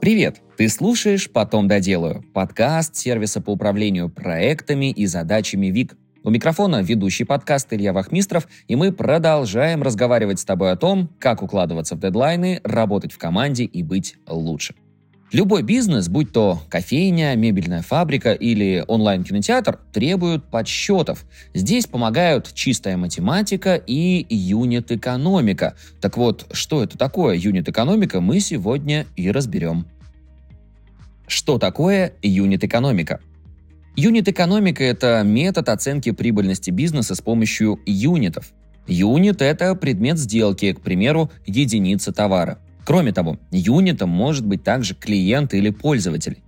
Привет! Ты слушаешь «Потом доделаю» – подкаст сервиса по управлению проектами и задачами ВИК. У микрофона ведущий подкаст Илья Вахмистров, и мы продолжаем разговаривать с тобой о том, как укладываться в дедлайны, работать в команде и быть лучше. Любой бизнес, будь то кофейня, мебельная фабрика или онлайн-кинотеатр, требуют подсчетов. Здесь помогают чистая математика и юнит-экономика. Так вот, что это такое юнит-экономика, мы сегодня и разберем. Что такое юнит-экономика? Юнит-экономика – это метод оценки прибыльности бизнеса с помощью юнитов. Юнит – это предмет сделки, к примеру, единица товара – Кроме того, юнитом может быть также клиент или пользователь.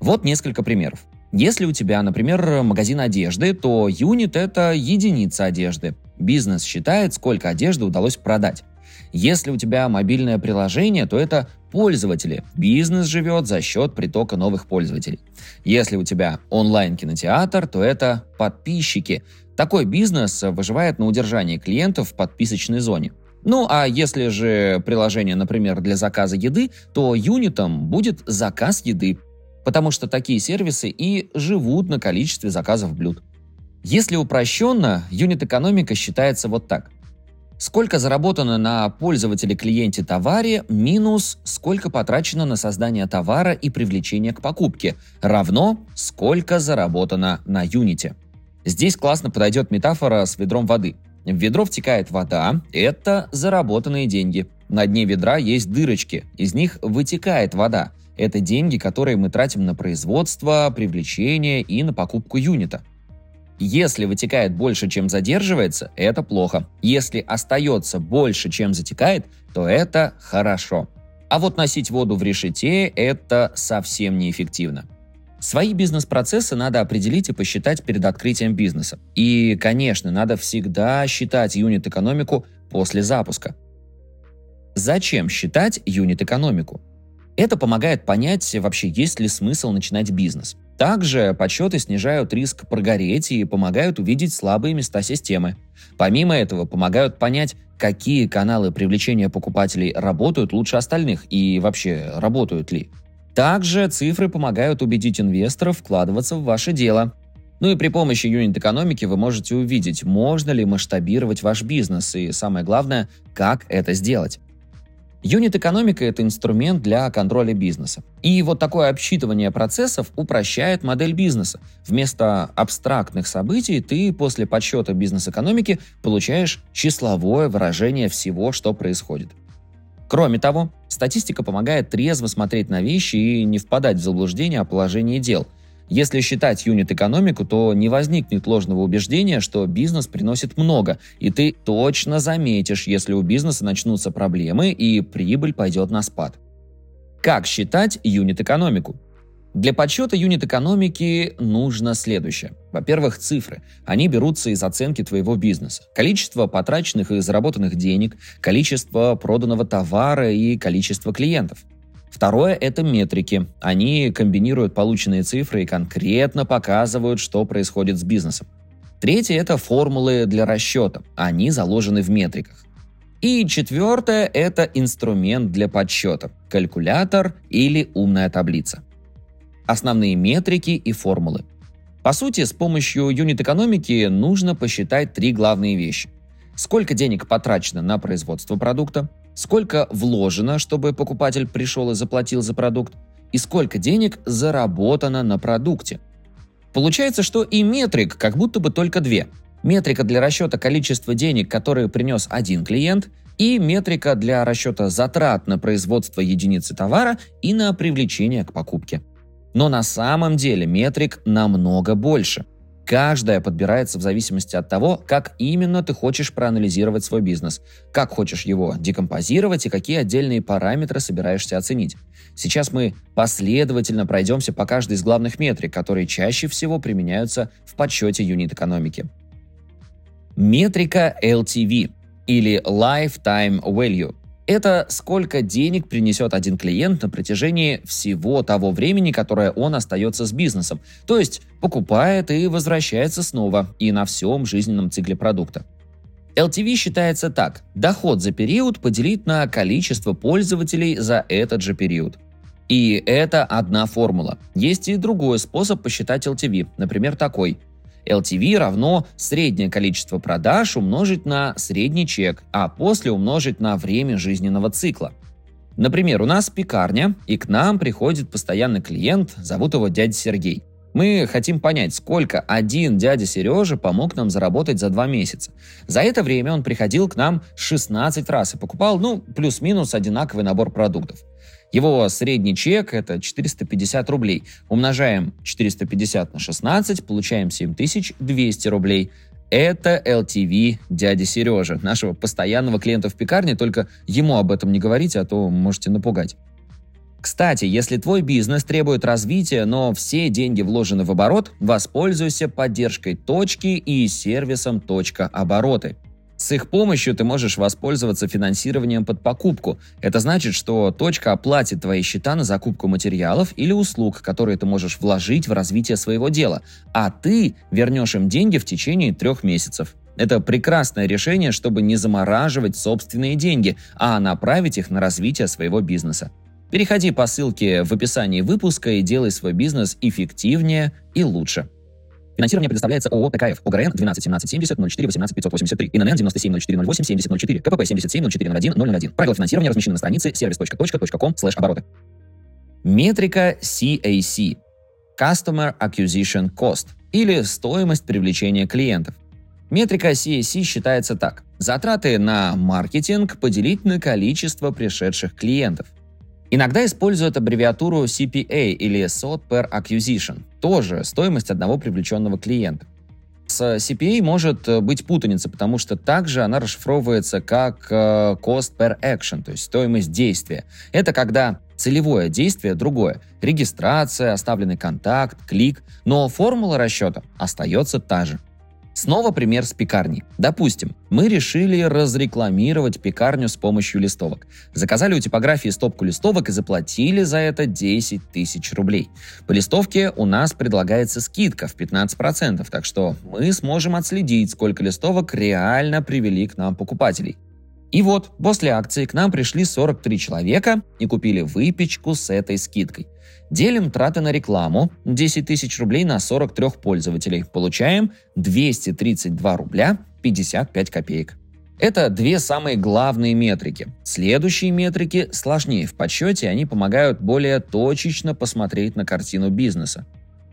Вот несколько примеров. Если у тебя, например, магазин одежды, то юнит – это единица одежды. Бизнес считает, сколько одежды удалось продать. Если у тебя мобильное приложение, то это пользователи. Бизнес живет за счет притока новых пользователей. Если у тебя онлайн-кинотеатр, то это подписчики. Такой бизнес выживает на удержании клиентов в подписочной зоне. Ну а если же приложение, например, для заказа еды, то юнитом будет заказ еды, потому что такие сервисы и живут на количестве заказов блюд. Если упрощенно, юнит-экономика считается вот так. Сколько заработано на пользователе-клиенте товаре минус сколько потрачено на создание товара и привлечение к покупке равно сколько заработано на юните. Здесь классно подойдет метафора с ведром воды – в ведро втекает вода, это заработанные деньги. На дне ведра есть дырочки, из них вытекает вода. Это деньги, которые мы тратим на производство, привлечение и на покупку юнита. Если вытекает больше, чем задерживается, это плохо. Если остается больше, чем затекает, то это хорошо. А вот носить воду в решете – это совсем неэффективно. Свои бизнес-процессы надо определить и посчитать перед открытием бизнеса. И, конечно, надо всегда считать юнит-экономику после запуска. Зачем считать юнит-экономику? Это помогает понять вообще, есть ли смысл начинать бизнес. Также подсчеты снижают риск прогореть и помогают увидеть слабые места системы. Помимо этого, помогают понять, какие каналы привлечения покупателей работают лучше остальных и вообще работают ли. Также цифры помогают убедить инвесторов вкладываться в ваше дело. Ну и при помощи юнит-экономики вы можете увидеть, можно ли масштабировать ваш бизнес и, самое главное, как это сделать. Юнит-экономика – это инструмент для контроля бизнеса. И вот такое обсчитывание процессов упрощает модель бизнеса. Вместо абстрактных событий ты после подсчета бизнес-экономики получаешь числовое выражение всего, что происходит. Кроме того, статистика помогает трезво смотреть на вещи и не впадать в заблуждение о положении дел. Если считать юнит-экономику, то не возникнет ложного убеждения, что бизнес приносит много, и ты точно заметишь, если у бизнеса начнутся проблемы и прибыль пойдет на спад. Как считать юнит-экономику? Для подсчета юнит-экономики нужно следующее. Во-первых, цифры. Они берутся из оценки твоего бизнеса. Количество потраченных и заработанных денег, количество проданного товара и количество клиентов. Второе – это метрики. Они комбинируют полученные цифры и конкретно показывают, что происходит с бизнесом. Третье – это формулы для расчета. Они заложены в метриках. И четвертое – это инструмент для подсчета – калькулятор или умная таблица основные метрики и формулы. По сути, с помощью юнит-экономики нужно посчитать три главные вещи. Сколько денег потрачено на производство продукта, сколько вложено, чтобы покупатель пришел и заплатил за продукт, и сколько денег заработано на продукте. Получается, что и метрик как будто бы только две. Метрика для расчета количества денег, которые принес один клиент, и метрика для расчета затрат на производство единицы товара и на привлечение к покупке. Но на самом деле метрик намного больше. Каждая подбирается в зависимости от того, как именно ты хочешь проанализировать свой бизнес, как хочешь его декомпозировать и какие отдельные параметры собираешься оценить. Сейчас мы последовательно пройдемся по каждой из главных метрик, которые чаще всего применяются в подсчете юнит-экономики. Метрика LTV или Lifetime Value это сколько денег принесет один клиент на протяжении всего того времени, которое он остается с бизнесом, то есть покупает и возвращается снова и на всем жизненном цикле продукта. LTV считается так. Доход за период поделить на количество пользователей за этот же период. И это одна формула. Есть и другой способ посчитать LTV, например, такой. LTV равно среднее количество продаж умножить на средний чек, а после умножить на время жизненного цикла. Например, у нас пекарня, и к нам приходит постоянный клиент, зовут его дядя Сергей. Мы хотим понять, сколько один дядя Сережа помог нам заработать за два месяца. За это время он приходил к нам 16 раз и покупал, ну, плюс-минус одинаковый набор продуктов. Его средний чек – это 450 рублей. Умножаем 450 на 16, получаем 7200 рублей. Это LTV дяди Сережи, нашего постоянного клиента в пекарне, только ему об этом не говорите, а то можете напугать. Кстати, если твой бизнес требует развития, но все деньги вложены в оборот, воспользуйся поддержкой точки и сервисом «Точка обороты». С их помощью ты можешь воспользоваться финансированием под покупку. Это значит, что точка оплатит твои счета на закупку материалов или услуг, которые ты можешь вложить в развитие своего дела, а ты вернешь им деньги в течение трех месяцев. Это прекрасное решение, чтобы не замораживать собственные деньги, а направить их на развитие своего бизнеса. Переходи по ссылке в описании выпуска и делай свой бизнес эффективнее и лучше. Финансирование предоставляется ООО ТКФ, ОГРН 12 17 70 04 18 583, ИНН 97 04 08 70 04, КПП 77 04 01 001. Правила финансирования размещены на странице service.точка.com обороты. Метрика CAC – Customer Acquisition Cost или стоимость привлечения клиентов. Метрика CAC считается так. Затраты на маркетинг поделить на количество пришедших клиентов – Иногда используют аббревиатуру CPA или Sot Per Acquisition, тоже стоимость одного привлеченного клиента. С CPA может э, быть путаница, потому что также она расшифровывается как э, Cost Per Action, то есть стоимость действия. Это когда целевое действие другое. Регистрация, оставленный контакт, клик, но формула расчета остается та же. Снова пример с пекарней. Допустим, мы решили разрекламировать пекарню с помощью листовок. Заказали у типографии стопку листовок и заплатили за это 10 тысяч рублей. По листовке у нас предлагается скидка в 15%, так что мы сможем отследить, сколько листовок реально привели к нам покупателей. И вот, после акции к нам пришли 43 человека и купили выпечку с этой скидкой. Делим траты на рекламу 10 тысяч рублей на 43 пользователей. Получаем 232 рубля 55 копеек. Это две самые главные метрики. Следующие метрики сложнее в подсчете, они помогают более точечно посмотреть на картину бизнеса.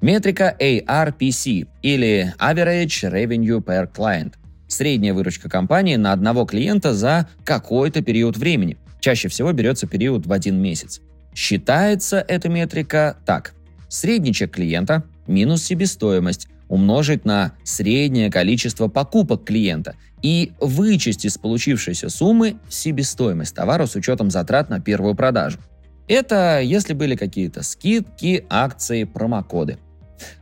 Метрика ARPC или Average Revenue Per Client средняя выручка компании на одного клиента за какой-то период времени. Чаще всего берется период в один месяц. Считается эта метрика так. Средний чек клиента минус себестоимость умножить на среднее количество покупок клиента и вычесть из получившейся суммы себестоимость товара с учетом затрат на первую продажу. Это если были какие-то скидки, акции, промокоды.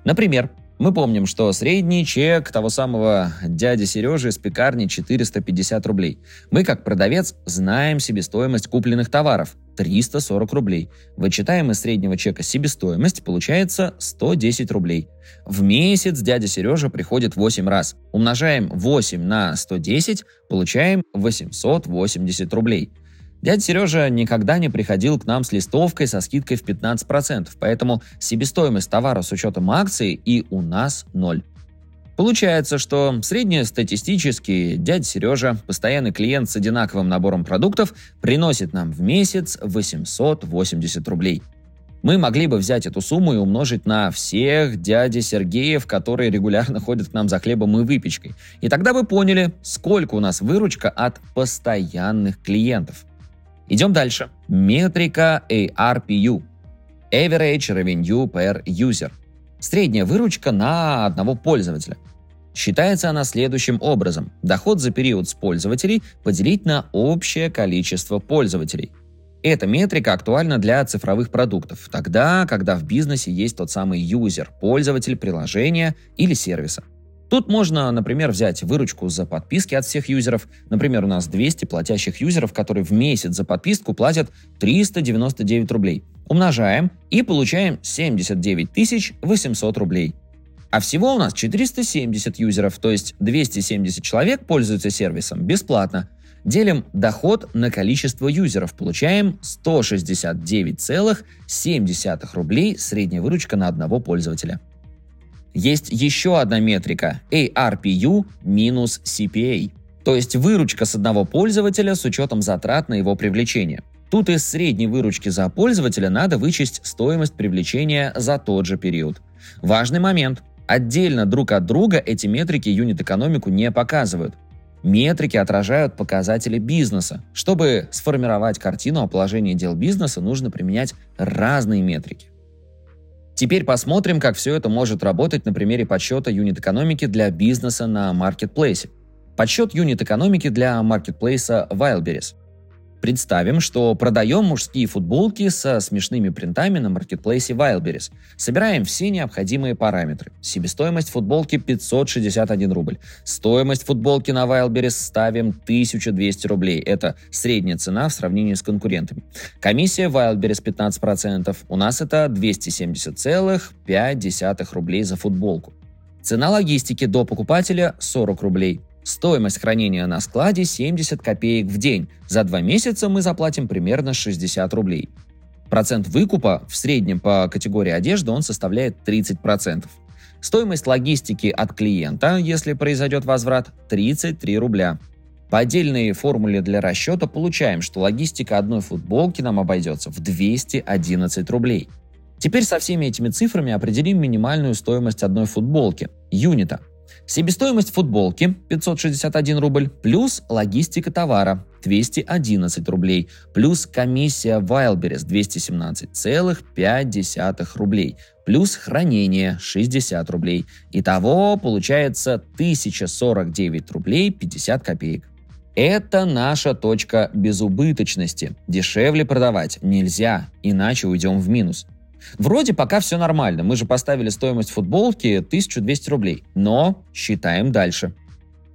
Например, мы помним, что средний чек того самого дяди Сережи из пекарни 450 рублей. Мы, как продавец, знаем себестоимость купленных товаров – 340 рублей. Вычитаем из среднего чека себестоимость, получается 110 рублей. В месяц дядя Сережа приходит 8 раз. Умножаем 8 на 110, получаем 880 рублей. Дядя Сережа никогда не приходил к нам с листовкой со скидкой в 15%, поэтому себестоимость товара с учетом акции и у нас ноль. Получается, что среднестатистический дядя Сережа, постоянный клиент с одинаковым набором продуктов, приносит нам в месяц 880 рублей. Мы могли бы взять эту сумму и умножить на всех дяди Сергеев, которые регулярно ходят к нам за хлебом и выпечкой. И тогда бы поняли, сколько у нас выручка от постоянных клиентов. Идем дальше. Метрика ARPU. Average Revenue Per User. Средняя выручка на одного пользователя. Считается она следующим образом. Доход за период с пользователей поделить на общее количество пользователей. Эта метрика актуальна для цифровых продуктов, тогда, когда в бизнесе есть тот самый юзер, пользователь приложения или сервиса. Тут можно, например, взять выручку за подписки от всех юзеров. Например, у нас 200 платящих юзеров, которые в месяц за подписку платят 399 рублей. Умножаем и получаем 79 800 рублей. А всего у нас 470 юзеров, то есть 270 человек пользуются сервисом бесплатно. Делим доход на количество юзеров. Получаем 169,7 рублей средняя выручка на одного пользователя. Есть еще одна метрика – ARPU минус CPA, то есть выручка с одного пользователя с учетом затрат на его привлечение. Тут из средней выручки за пользователя надо вычесть стоимость привлечения за тот же период. Важный момент. Отдельно друг от друга эти метрики юнит-экономику не показывают. Метрики отражают показатели бизнеса. Чтобы сформировать картину о положении дел бизнеса, нужно применять разные метрики. Теперь посмотрим, как все это может работать на примере подсчета юнит-экономики для бизнеса на маркетплейсе. Подсчет юнит-экономики для маркетплейса Wildberries. Представим, что продаем мужские футболки со смешными принтами на маркетплейсе Wildberries. Собираем все необходимые параметры. Себестоимость футболки 561 рубль. Стоимость футболки на Wildberries ставим 1200 рублей. Это средняя цена в сравнении с конкурентами. Комиссия Wildberries 15%. У нас это 270,5 рублей за футболку. Цена логистики до покупателя 40 рублей. Стоимость хранения на складе 70 копеек в день. За два месяца мы заплатим примерно 60 рублей. Процент выкупа в среднем по категории одежды он составляет 30%. Стоимость логистики от клиента, если произойдет возврат, 33 рубля. По отдельной формуле для расчета получаем, что логистика одной футболки нам обойдется в 211 рублей. Теперь со всеми этими цифрами определим минимальную стоимость одной футболки, юнита. Себестоимость футболки 561 рубль плюс логистика товара 211 рублей плюс комиссия Wildberries 217,5 рублей плюс хранение 60 рублей. Итого получается 1049 рублей 50 копеек. Это наша точка безубыточности. Дешевле продавать нельзя, иначе уйдем в минус. Вроде пока все нормально, мы же поставили стоимость футболки 1200 рублей, но считаем дальше.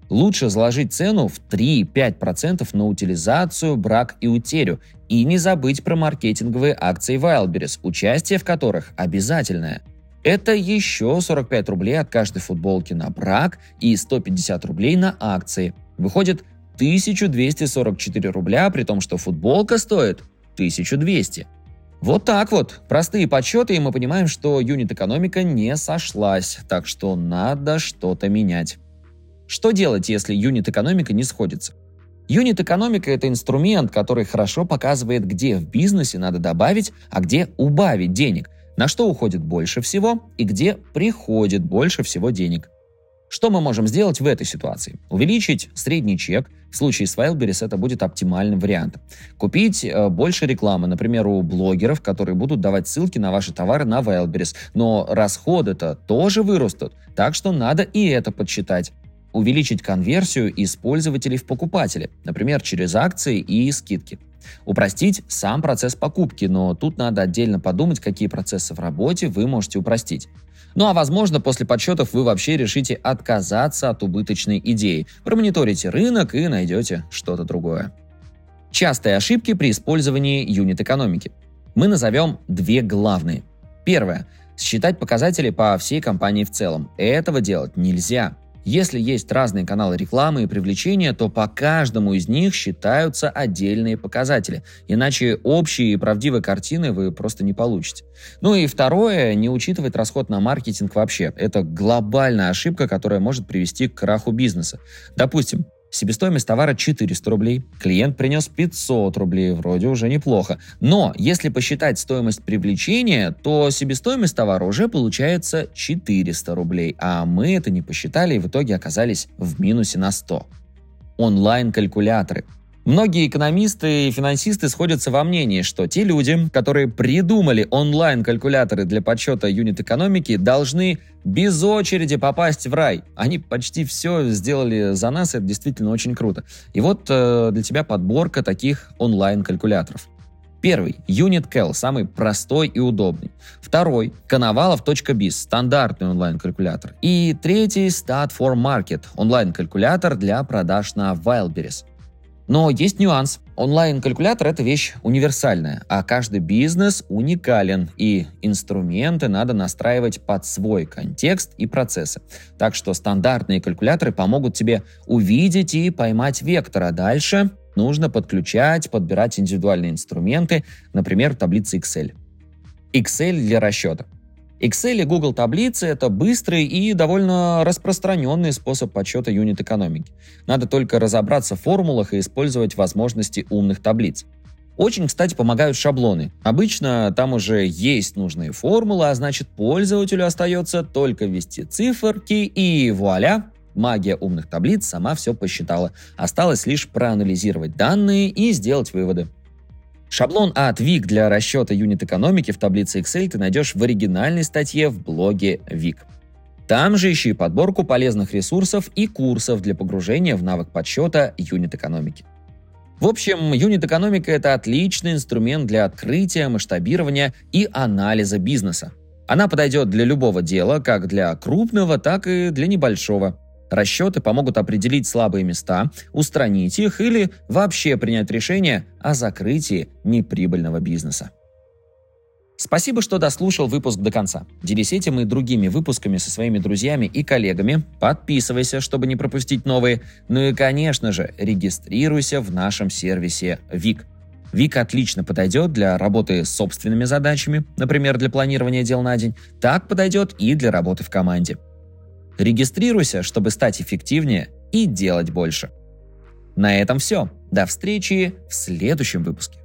Лучше заложить цену в 3-5% на утилизацию, брак и утерю, и не забыть про маркетинговые акции Wildberries, участие в которых обязательное. Это еще 45 рублей от каждой футболки на брак и 150 рублей на акции. Выходит 1244 рубля, при том, что футболка стоит 1200. Вот так вот. Простые подсчеты, и мы понимаем, что юнит-экономика не сошлась, так что надо что-то менять. Что делать, если юнит-экономика не сходится? Юнит-экономика – это инструмент, который хорошо показывает, где в бизнесе надо добавить, а где убавить денег, на что уходит больше всего и где приходит больше всего денег. Что мы можем сделать в этой ситуации? Увеличить средний чек. В случае с Wildberries это будет оптимальным вариантом. Купить э, больше рекламы, например, у блогеров, которые будут давать ссылки на ваши товары на Wildberries. Но расходы-то тоже вырастут, так что надо и это подсчитать увеличить конверсию из пользователей в покупатели, например, через акции и скидки. Упростить сам процесс покупки, но тут надо отдельно подумать, какие процессы в работе вы можете упростить. Ну а возможно, после подсчетов вы вообще решите отказаться от убыточной идеи, промониторите рынок и найдете что-то другое. Частые ошибки при использовании юнит-экономики. Мы назовем две главные. Первое. Считать показатели по всей компании в целом. Этого делать нельзя. Если есть разные каналы рекламы и привлечения, то по каждому из них считаются отдельные показатели, иначе общие и правдивые картины вы просто не получите. Ну и второе, не учитывать расход на маркетинг вообще. Это глобальная ошибка, которая может привести к краху бизнеса. Допустим, Себестоимость товара 400 рублей. Клиент принес 500 рублей, вроде уже неплохо. Но если посчитать стоимость привлечения, то себестоимость товара уже получается 400 рублей, а мы это не посчитали и в итоге оказались в минусе на 100. Онлайн-калькуляторы. Многие экономисты и финансисты сходятся во мнении, что те люди, которые придумали онлайн-калькуляторы для подсчета юнит-экономики, должны без очереди попасть в рай. Они почти все сделали за нас, это действительно очень круто. И вот э, для тебя подборка таких онлайн-калькуляторов. Первый – UnitCal, самый простой и удобный. Второй – Коновалов.biz, стандартный онлайн-калькулятор. И третий – Stat for Market, онлайн-калькулятор для продаж на Wildberries. Но есть нюанс. Онлайн-калькулятор – это вещь универсальная, а каждый бизнес уникален, и инструменты надо настраивать под свой контекст и процессы. Так что стандартные калькуляторы помогут тебе увидеть и поймать вектор, а дальше нужно подключать, подбирать индивидуальные инструменты, например, таблицы Excel. Excel для расчета. Excel и Google таблицы — это быстрый и довольно распространенный способ подсчета юнит-экономики. Надо только разобраться в формулах и использовать возможности умных таблиц. Очень, кстати, помогают шаблоны. Обычно там уже есть нужные формулы, а значит пользователю остается только ввести циферки и вуаля, магия умных таблиц сама все посчитала. Осталось лишь проанализировать данные и сделать выводы. Шаблон от VIC для расчета юнит-экономики в таблице Excel ты найдешь в оригинальной статье в блоге VIC. Там же ищи подборку полезных ресурсов и курсов для погружения в навык подсчета юнит-экономики. В общем, юнит-экономика – это отличный инструмент для открытия, масштабирования и анализа бизнеса. Она подойдет для любого дела, как для крупного, так и для небольшого. Расчеты помогут определить слабые места, устранить их или вообще принять решение о закрытии неприбыльного бизнеса. Спасибо, что дослушал выпуск до конца. Делись этим и другими выпусками со своими друзьями и коллегами. Подписывайся, чтобы не пропустить новые. Ну и, конечно же, регистрируйся в нашем сервисе ВИК. ВИК отлично подойдет для работы с собственными задачами, например, для планирования дел на день. Так подойдет и для работы в команде. Регистрируйся, чтобы стать эффективнее и делать больше. На этом все. До встречи в следующем выпуске.